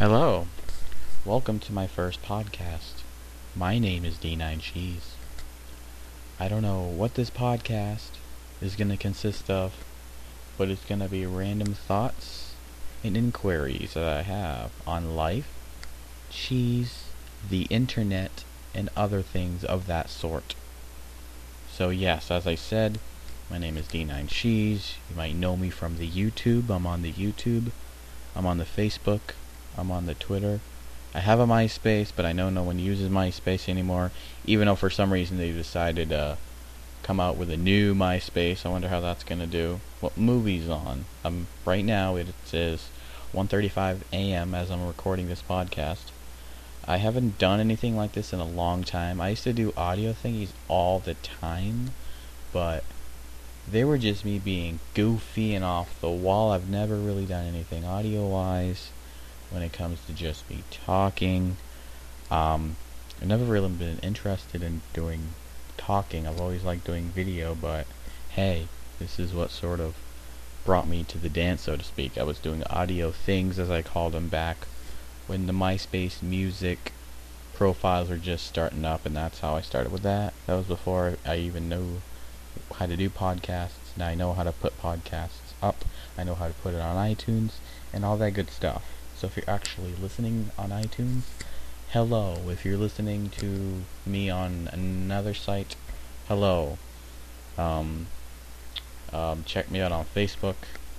Hello. Welcome to my first podcast. My name is D9 Cheese. I don't know what this podcast is going to consist of, but it's going to be random thoughts and inquiries that I have on life, cheese, the internet, and other things of that sort. So, yes, as I said, my name is D9 Cheese. You might know me from the YouTube. I'm on the YouTube. I'm on the Facebook. I'm on the Twitter. I have a MySpace, but I know no one uses MySpace anymore. Even though for some reason they decided to come out with a new MySpace. I wonder how that's gonna do. What movie's on? Um, right now it says 1:35 a.m. as I'm recording this podcast. I haven't done anything like this in a long time. I used to do audio thingies all the time, but they were just me being goofy and off the wall. I've never really done anything audio wise when it comes to just me talking. Um, I've never really been interested in doing talking. I've always liked doing video, but hey, this is what sort of brought me to the dance, so to speak. I was doing audio things, as I called them, back when the MySpace music profiles were just starting up, and that's how I started with that. That was before I even knew how to do podcasts. Now I know how to put podcasts up. I know how to put it on iTunes and all that good stuff. So if you're actually listening on iTunes, hello. If you're listening to me on another site, hello. Um, um, check me out on Facebook.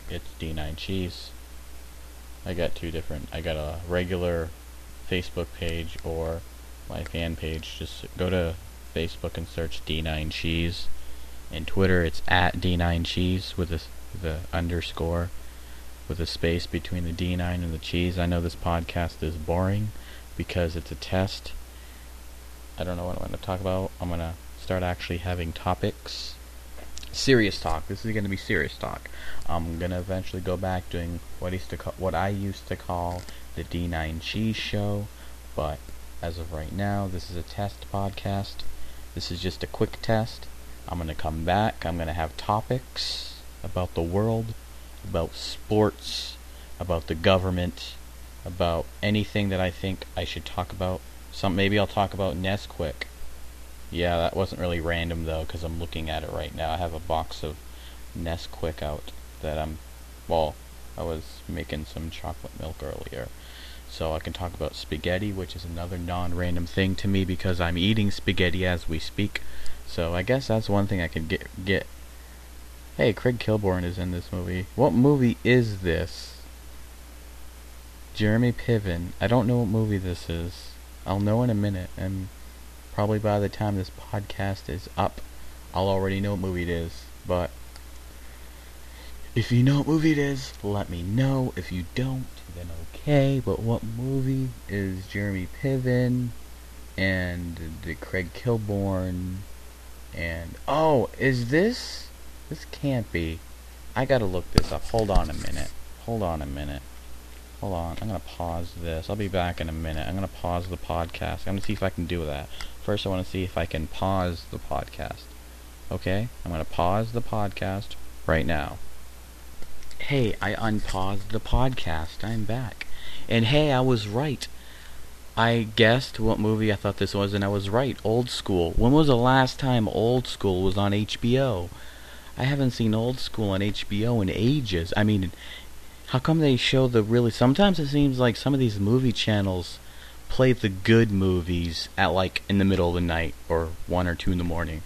It's D9 Cheese. I got two different. I got a regular Facebook page or my fan page. Just go to Facebook and search D9 Cheese. And Twitter, it's at D9 Cheese with the underscore with a space between the D9 and the cheese. I know this podcast is boring because it's a test. I don't know what I'm going to talk about. I'm going to start actually having topics. Serious talk. This is going to be serious talk. I'm going to eventually go back doing what, used to call, what I used to call the D9 Cheese Show, but as of right now, this is a test podcast. This is just a quick test. I'm going to come back. I'm going to have topics about the world about sports, about the government, about anything that I think I should talk about. Some maybe I'll talk about Nesquik. Yeah, that wasn't really random though, because I'm looking at it right now. I have a box of Nesquik out that I'm, well, I was making some chocolate milk earlier. So I can talk about spaghetti, which is another non-random thing to me because I'm eating spaghetti as we speak. So I guess that's one thing I could get get Hey, Craig Kilborn is in this movie. What movie is this? Jeremy Piven. I don't know what movie this is. I'll know in a minute, and probably by the time this podcast is up, I'll already know what movie it is. But if you know what movie it is, let me know. If you don't, then okay. But what movie is Jeremy Piven and the Craig Kilborn and oh, is this this can't be. I gotta look this up. Hold on a minute. Hold on a minute. Hold on. I'm gonna pause this. I'll be back in a minute. I'm gonna pause the podcast. I'm gonna see if I can do that. First, I want to see if I can pause the podcast. Okay? I'm gonna pause the podcast right now. Hey, I unpaused the podcast. I'm back. And hey, I was right. I guessed what movie I thought this was, and I was right. Old School. When was the last time Old School was on HBO? I haven't seen old school on HBO in ages. I mean, how come they show the really? Sometimes it seems like some of these movie channels play the good movies at like in the middle of the night or one or two in the morning,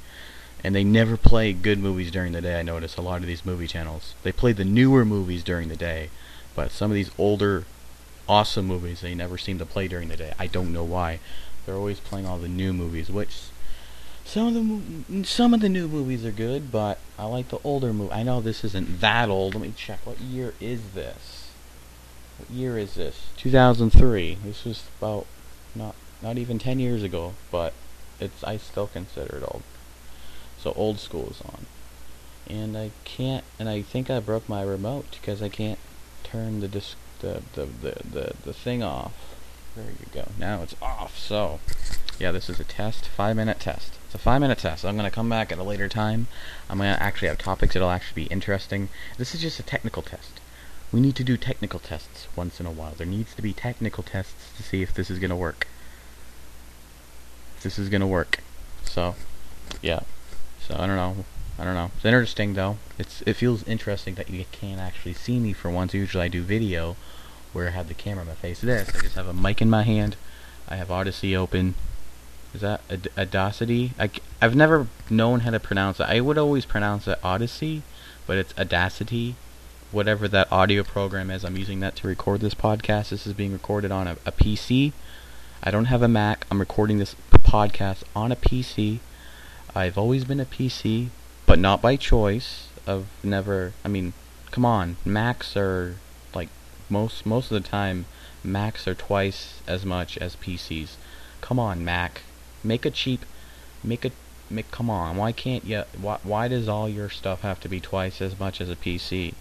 and they never play good movies during the day. I notice a lot of these movie channels they play the newer movies during the day, but some of these older, awesome movies they never seem to play during the day. I don't know why. They're always playing all the new movies, which some of the some of the new movies are good, but I like the older movie. I know this isn't that old. Let me check. What year is this? What year is this? 2003. This was about not not even 10 years ago, but it's I still consider it old. So old school is on, and I can't. And I think I broke my remote because I can't turn the disc the the the the, the thing off. There you go. Now it's off. So yeah, this is a test, five minute test. A five minute test. I'm going to come back at a later time. I'm going to actually have topics that'll actually be interesting. This is just a technical test. we need to do technical tests once in a while. There needs to be technical tests to see if this is gonna work. If this is gonna work. So, yeah. So I don't know. I don't know. It's interesting though. It's it feels interesting that you can't actually see me for once. Usually I do video where I have the camera in my face. This I just have a mic in my hand. I have Odyssey open. Is that Ad- Audacity? I, I've never known how to pronounce it. I would always pronounce it Odyssey, but it's Audacity. Whatever that audio program is, I'm using that to record this podcast. This is being recorded on a, a PC. I don't have a Mac. I'm recording this podcast on a PC. I've always been a PC, but not by choice. I've never. I mean, come on, Macs are like most most of the time. Macs are twice as much as PCs. Come on, Mac, make a cheap, make a make. Come on, why can't you? Why why does all your stuff have to be twice as much as a PC?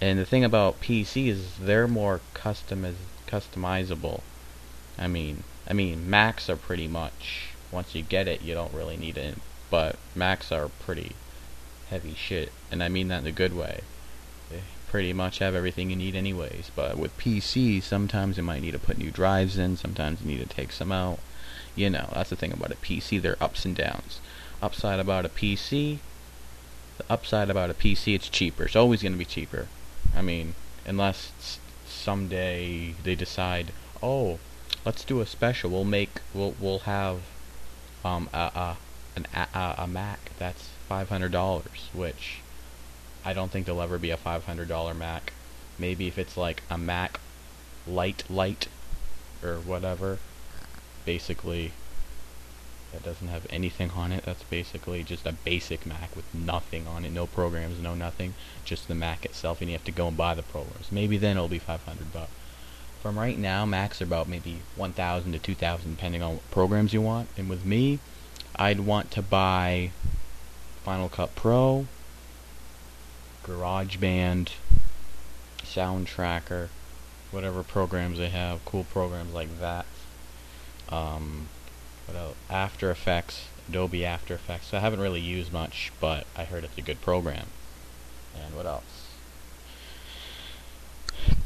And the thing about PC is they're more customiz customizable. I mean, I mean Macs are pretty much once you get it, you don't really need it. But Macs are pretty heavy shit, and I mean that in a good way. They pretty much have everything you need anyways. But with PC, sometimes you might need to put new drives in. Sometimes you need to take some out. You know, that's the thing about a PC. They're ups and downs. Upside about a PC. The upside about a PC, it's cheaper. It's always going to be cheaper. I mean, unless someday they decide, oh, let's do a special. We'll make, we'll, we'll have, um, a, a, an, a, a Mac that's five hundred dollars, which I don't think there'll ever be a five hundred dollar Mac. Maybe if it's like a Mac Light Light or whatever, basically that doesn't have anything on it. That's basically just a basic Mac with nothing on it, no programs, no nothing, just the Mac itself, and you have to go and buy the programs. Maybe then it'll be 500 bucks. From right now, Macs are about maybe 1,000 to 2,000, depending on what programs you want. And with me, I'd want to buy Final Cut Pro, GarageBand, Soundtracker, whatever programs they have, cool programs like that. Um, what else? After Effects, Adobe After Effects. So I haven't really used much, but I heard it's a good program. And what else?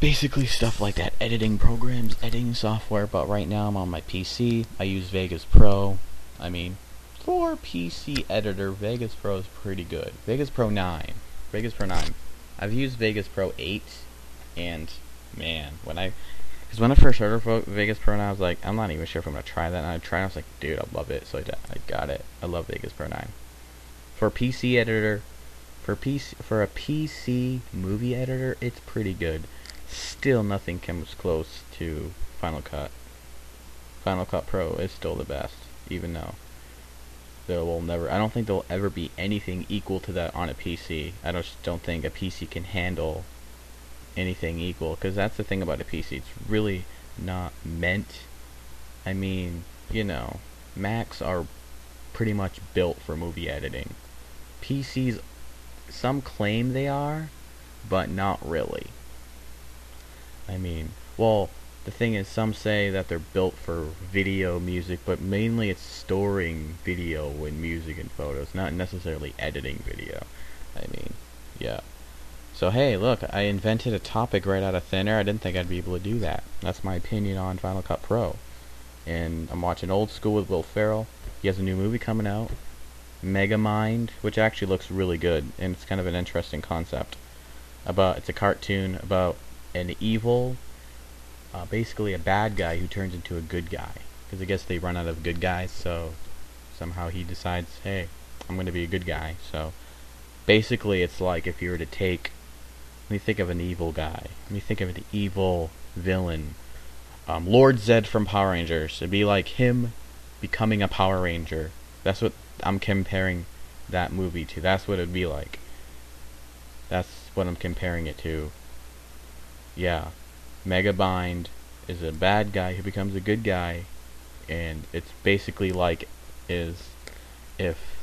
Basically stuff like that, editing programs, editing software, but right now I'm on my PC. I use Vegas Pro. I mean, for PC editor, Vegas Pro is pretty good. Vegas Pro 9. Vegas Pro 9. I've used Vegas Pro 8, and man, when I because when I first heard of Vegas Pro 9, I was like, I'm not even sure if I'm going to try that. And I tried it, I was like, dude, I love it. So I, I got it. I love Vegas Pro 9. For PC editor, for PC, for a PC movie editor, it's pretty good. Still nothing comes close to Final Cut. Final Cut Pro is still the best, even though there will never, I don't think there'll ever be anything equal to that on a PC. I just don't think a PC can handle anything equal because that's the thing about a PC. It's really not meant. I mean, you know, Macs are pretty much built for movie editing. PCs, some claim they are, but not really. I mean, well, the thing is, some say that they're built for video, music, but mainly it's storing video and music and photos, not necessarily editing video. I mean, yeah. So hey, look, I invented a topic right out of thin air. I didn't think I'd be able to do that. That's my opinion on Final Cut Pro. And I'm watching Old School with Will Ferrell. He has a new movie coming out, Megamind, which actually looks really good, and it's kind of an interesting concept. About it's a cartoon about an evil, uh, basically a bad guy who turns into a good guy. Because I guess they run out of good guys, so somehow he decides, hey, I'm going to be a good guy. So basically, it's like if you were to take me think of an evil guy. Let me think of an evil villain. Um, Lord Zedd from Power Rangers. It'd be like him becoming a Power Ranger. That's what I'm comparing that movie to. That's what it'd be like. That's what I'm comparing it to. Yeah. Megamind is a bad guy who becomes a good guy. And it's basically like is if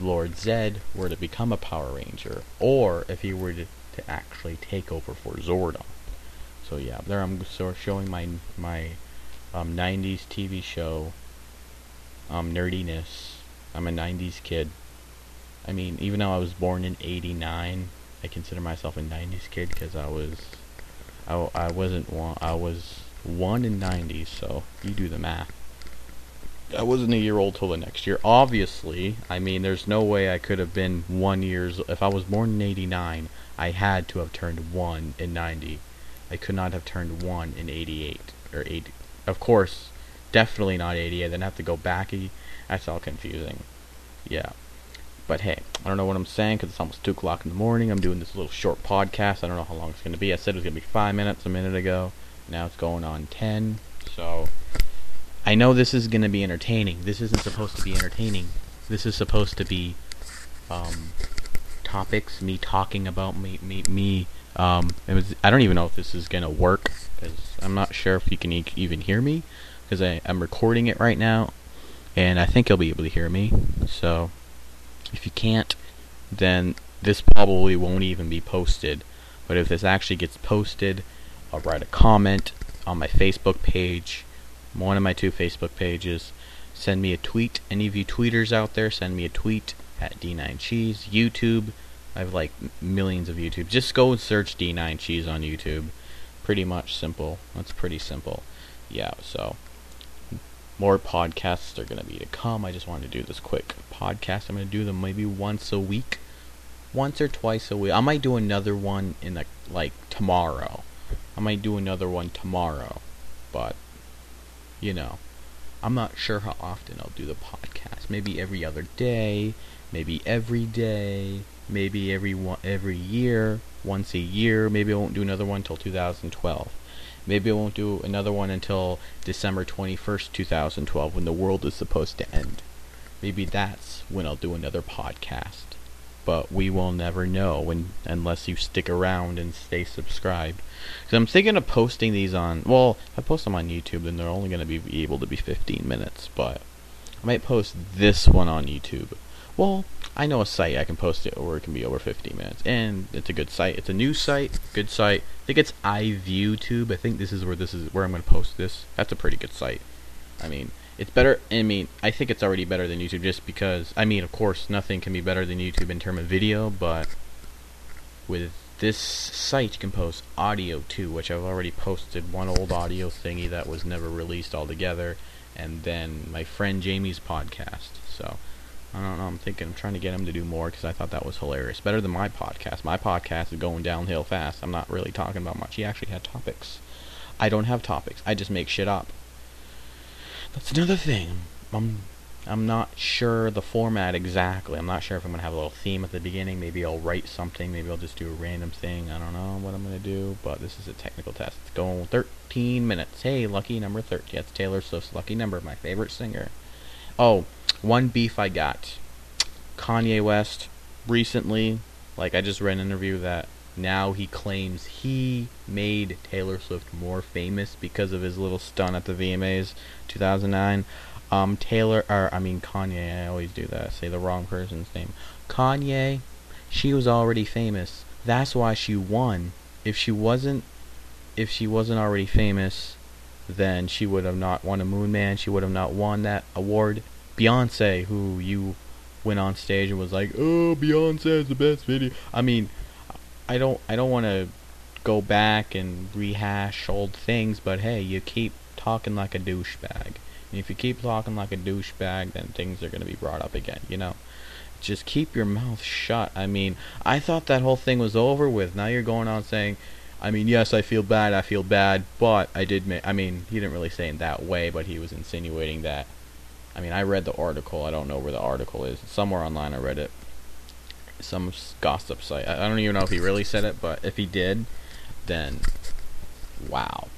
Lord Zedd were to become a Power Ranger, or if he were to to actually take over for Zordon. So yeah, there I'm sort of showing my my um, 90s TV show um, nerdiness. I'm a 90s kid. I mean, even though I was born in 89, I consider myself a '90s kid because I was, I, I wasn't one. I was one in '90s, so you do the math. I wasn't a year old till the next year. Obviously, I mean, there's no way I could have been one years. If I was born in '89, I had to have turned one in '90. I could not have turned one in '88 or '80. Of course, definitely not '88. Then have to go back. That's all confusing. Yeah. But hey, I don't know what I'm saying because it's almost 2 o'clock in the morning. I'm doing this little short podcast. I don't know how long it's going to be. I said it was going to be 5 minutes a minute ago. Now it's going on 10. So, I know this is going to be entertaining. This isn't supposed to be entertaining. This is supposed to be um, topics, me talking about me, me, me. Um, was, I don't even know if this is to work because I'm not sure if you can e- even hear me because I'm recording it right now and I think you'll be able to hear me. So, if you can't, then this probably won't even be posted. But if this actually gets posted, I'll write a comment on my Facebook page, one of my two Facebook pages. Send me a tweet. Any of you tweeters out there, send me a tweet at D9Cheese. YouTube, I have like millions of YouTube. Just go and search D9 Cheese on YouTube. Pretty much simple. That's pretty simple. Yeah, so more podcasts are going to be to come. I just wanted to do this quick podcast. I'm going to do them maybe once a week, once or twice a week. I might do another one in the like tomorrow. I might do another one tomorrow, but you know, I'm not sure how often I'll do the podcast. Maybe every other day, maybe every day, maybe every one every year, once a year. Maybe I won't do another one till 2012. Maybe I won't do another one until December 21st, 2012, when the world is supposed to end. Maybe that's when I'll do another podcast. But we will never know when unless you stick around and stay subscribed. Because I'm thinking of posting these on. Well, if I post them on YouTube, then they're only going to be able to be 15 minutes. But I might post this one on YouTube. Well, I know a site I can post it where it can be over 50 minutes, and it's a good site. It's a new site, good site. I think it's iViewTube. I think this is where this is where I'm going to post this. That's a pretty good site. I mean, it's better. I mean, I think it's already better than YouTube, just because. I mean, of course, nothing can be better than YouTube in terms of video, but with this site you can post audio too, which I've already posted one old audio thingy that was never released altogether, and then my friend Jamie's podcast. So I don't know. I'm thinking, I'm trying to get him to do more because I thought that was hilarious. Better than my podcast. My podcast is going downhill fast. I'm not really talking about much. He actually had topics. I don't have topics. I just make shit up. That's another thing. I'm I'm not sure the format exactly. I'm not sure if I'm gonna have a little theme at the beginning. Maybe I'll write something. Maybe I'll just do a random thing. I don't know what I'm gonna do. But this is a technical test. It's going 13 minutes. Hey, lucky number 30. That's Taylor Swift's lucky number. My favorite singer. Oh, one beef I got. Kanye West recently, like I just read an interview that now he claims he made Taylor Swift more famous because of his little stunt at the VMAs 2009. Um, Taylor, or I mean Kanye, I always do that. Say the wrong person's name. Kanye, she was already famous. That's why she won. If she wasn't, if she wasn't already famous, then she would have not won a Moon Man. She would have not won that award. Beyonce, who you went on stage and was like, "Oh, Beyonce is the best video." I mean, I don't, I don't want to go back and rehash old things, but hey, you keep talking like a douchebag. And if you keep talking like a douchebag, then things are going to be brought up again, you know? Just keep your mouth shut. I mean, I thought that whole thing was over with. Now you're going on saying, I mean, yes, I feel bad, I feel bad, but I did I mean, he didn't really say in that way, but he was insinuating that. I mean, I read the article. I don't know where the article is. Somewhere online I read it. Some gossip site. I don't even know if he really said it, but if he did, then wow.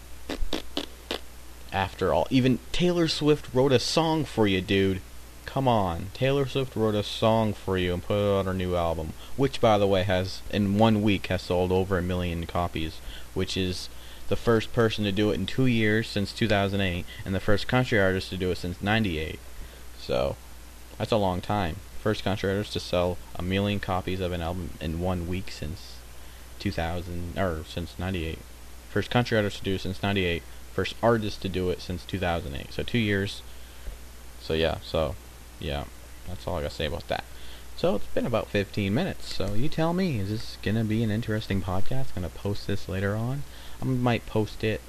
After all, even Taylor Swift wrote a song for you, dude. Come on. Taylor Swift wrote a song for you and put it on her new album, which by the way has in one week has sold over a million copies, which is the first person to do it in 2 years since 2008 and the first country artist to do it since 98. So, that's a long time. First country artist to sell a million copies of an album in one week since 2000 or since 98. First country artist to do it since 98 first artist to do it since 2008. So two years. So yeah, so yeah, that's all I gotta say about that. So it's been about 15 minutes. So you tell me, is this gonna be an interesting podcast? Gonna post this later on. I might post it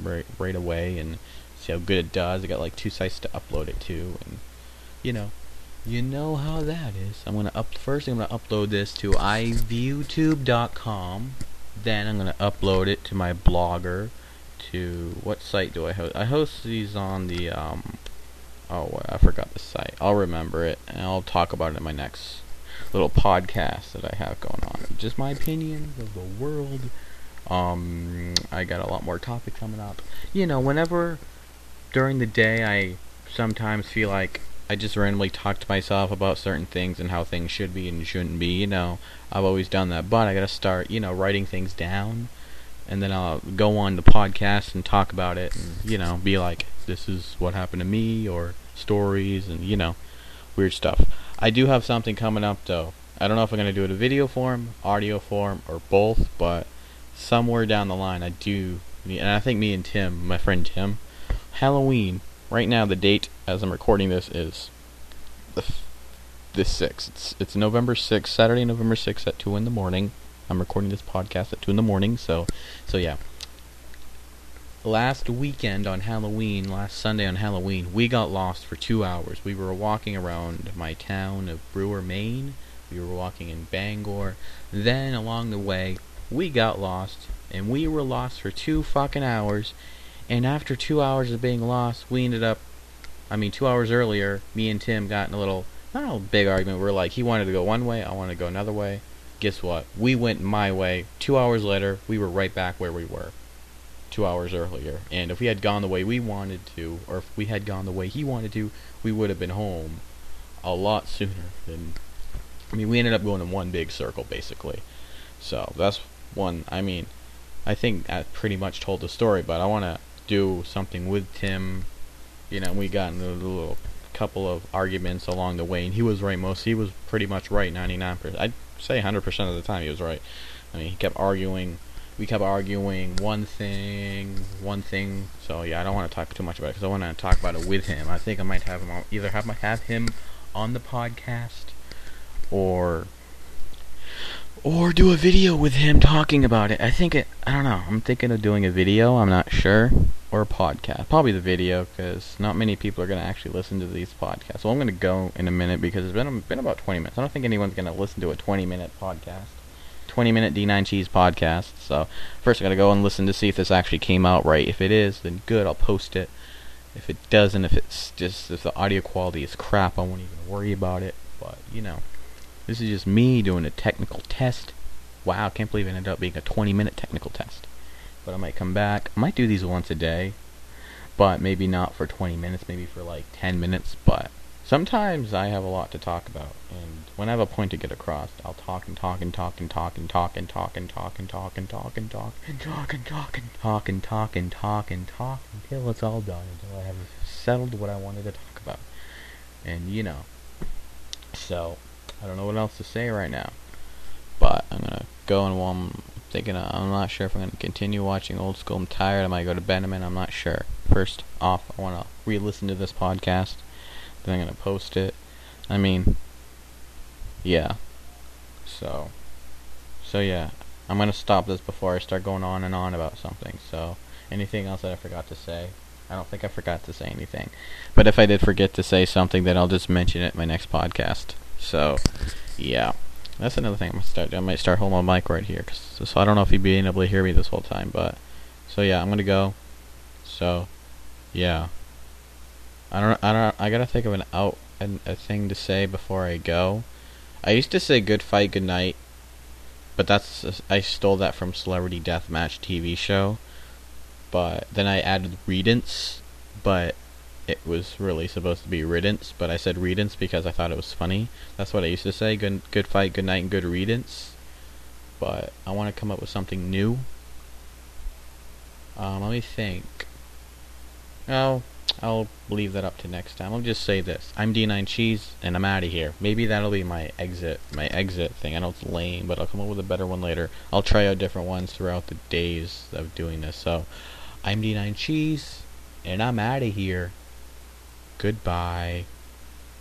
right right away and see how good it does. I got like two sites to upload it to, and you know, you know how that is. I'm gonna up first. I'm gonna upload this to iviewtube.com. Then I'm gonna upload it to my blogger. To what site do I host? I host these on the um. Oh, I forgot the site. I'll remember it, and I'll talk about it in my next little podcast that I have going on. Just my opinions of the world. Um, I got a lot more topics coming up. You know, whenever during the day I sometimes feel like I just randomly talk to myself about certain things and how things should be and shouldn't be. You know, I've always done that, but I gotta start, you know, writing things down, and then I'll go on the podcast and talk about it, and you know, be like, this is what happened to me, or stories, and you know, weird stuff. I do have something coming up though. I don't know if I'm gonna do it in video form, audio form, or both, but somewhere down the line I do, and I think me and Tim, my friend Tim, Halloween right now the date as I'm recording this is the the sixth. It's it's November sixth, Saturday, November sixth at two in the morning. I'm recording this podcast at two in the morning, so so yeah. Last weekend on Halloween, last Sunday on Halloween, we got lost for two hours. We were walking around my town of Brewer, Maine. We were walking in Bangor. Then along the way, we got lost, and we were lost for two fucking hours and after two hours of being lost, we ended up, I mean, two hours earlier, me and Tim got in a little, not a big argument. We are like, he wanted to go one way, I wanted to go another way. Guess what? We went my way. Two hours later, we were right back where we were two hours earlier. And if we had gone the way we wanted to, or if we had gone the way he wanted to, we would have been home a lot sooner than. I mean, we ended up going in one big circle, basically. So that's one. I mean, I think I pretty much told the story, but I want to do something with Tim. You know, we got in a little couple of arguments along the way, and he was right most. He was pretty much right 99%. I'd say 100% of the time he was right. I mean, he kept arguing. We kept arguing one thing, one thing. So yeah, I don't want to talk too much about it because I want to talk about it with him. I think I might have him on, either have have him on the podcast or or do a video with him talking about it. I think it. I don't know. I'm thinking of doing a video. I'm not sure or a podcast. Probably the video because not many people are going to actually listen to these podcasts. So I'm going to go in a minute because it's been been about 20 minutes. I don't think anyone's going to listen to a 20 minute podcast. 20 minute D9 Cheese podcast. So first I got to go and listen to see if this actually came out right. If it is, then good. I'll post it. If it doesn't, if it's just if the audio quality is crap, I won't even worry about it. But you know, this is just me doing a technical test. Wow, I can't believe it ended up being a 20 minute technical test but I might come back. I might do these once a day, but maybe not for 20 minutes, maybe for like 10 minutes. But sometimes I have a lot to talk about, and when I have a point to get across, I'll talk and talk and talk and talk and talk and talk and talk and talk and talk and talk and talk and talk and talk and talk and talk and talk until it's all done, until I have settled what I wanted to talk about. And you know, so I don't know what else to say right now, but I'm gonna go and while I'm thinking I'm not sure if I'm to continue watching old school. I'm tired. I might go to Benjamin. I'm not sure. First off, I want to re-listen to this podcast. Then I'm to post it. I mean, yeah. So, so yeah. I'm to stop this before I start going on and on about something. So, anything else that I forgot to say? I don't think I forgot to say anything. But if I did forget to say something, then I'll just mention it in my next podcast. So, yeah. That's another thing. I'm gonna start. I might start holding my mic right here, cause, so I don't know if you'd be able to hear me this whole time. But so yeah, I'm gonna go. So yeah, I don't. I don't. I gotta think of an out and a thing to say before I go. I used to say good fight, good night, but that's I stole that from Celebrity Deathmatch TV show. But then I added redence, but it was really supposed to be riddance, but I said riddance because I thought it was funny. That's what I used to say. Good, good fight, good night, and good riddance. But I want to come up with something new. Um, let me think. Oh, I'll leave that up to next time. I'll just say this: I'm D9 Cheese, and I'm out of here. Maybe that'll be my exit, my exit thing. I know it's lame, but I'll come up with a better one later. I'll try out different ones throughout the days of doing this. So, I'm D9 Cheese, and I'm out of here. Goodbye.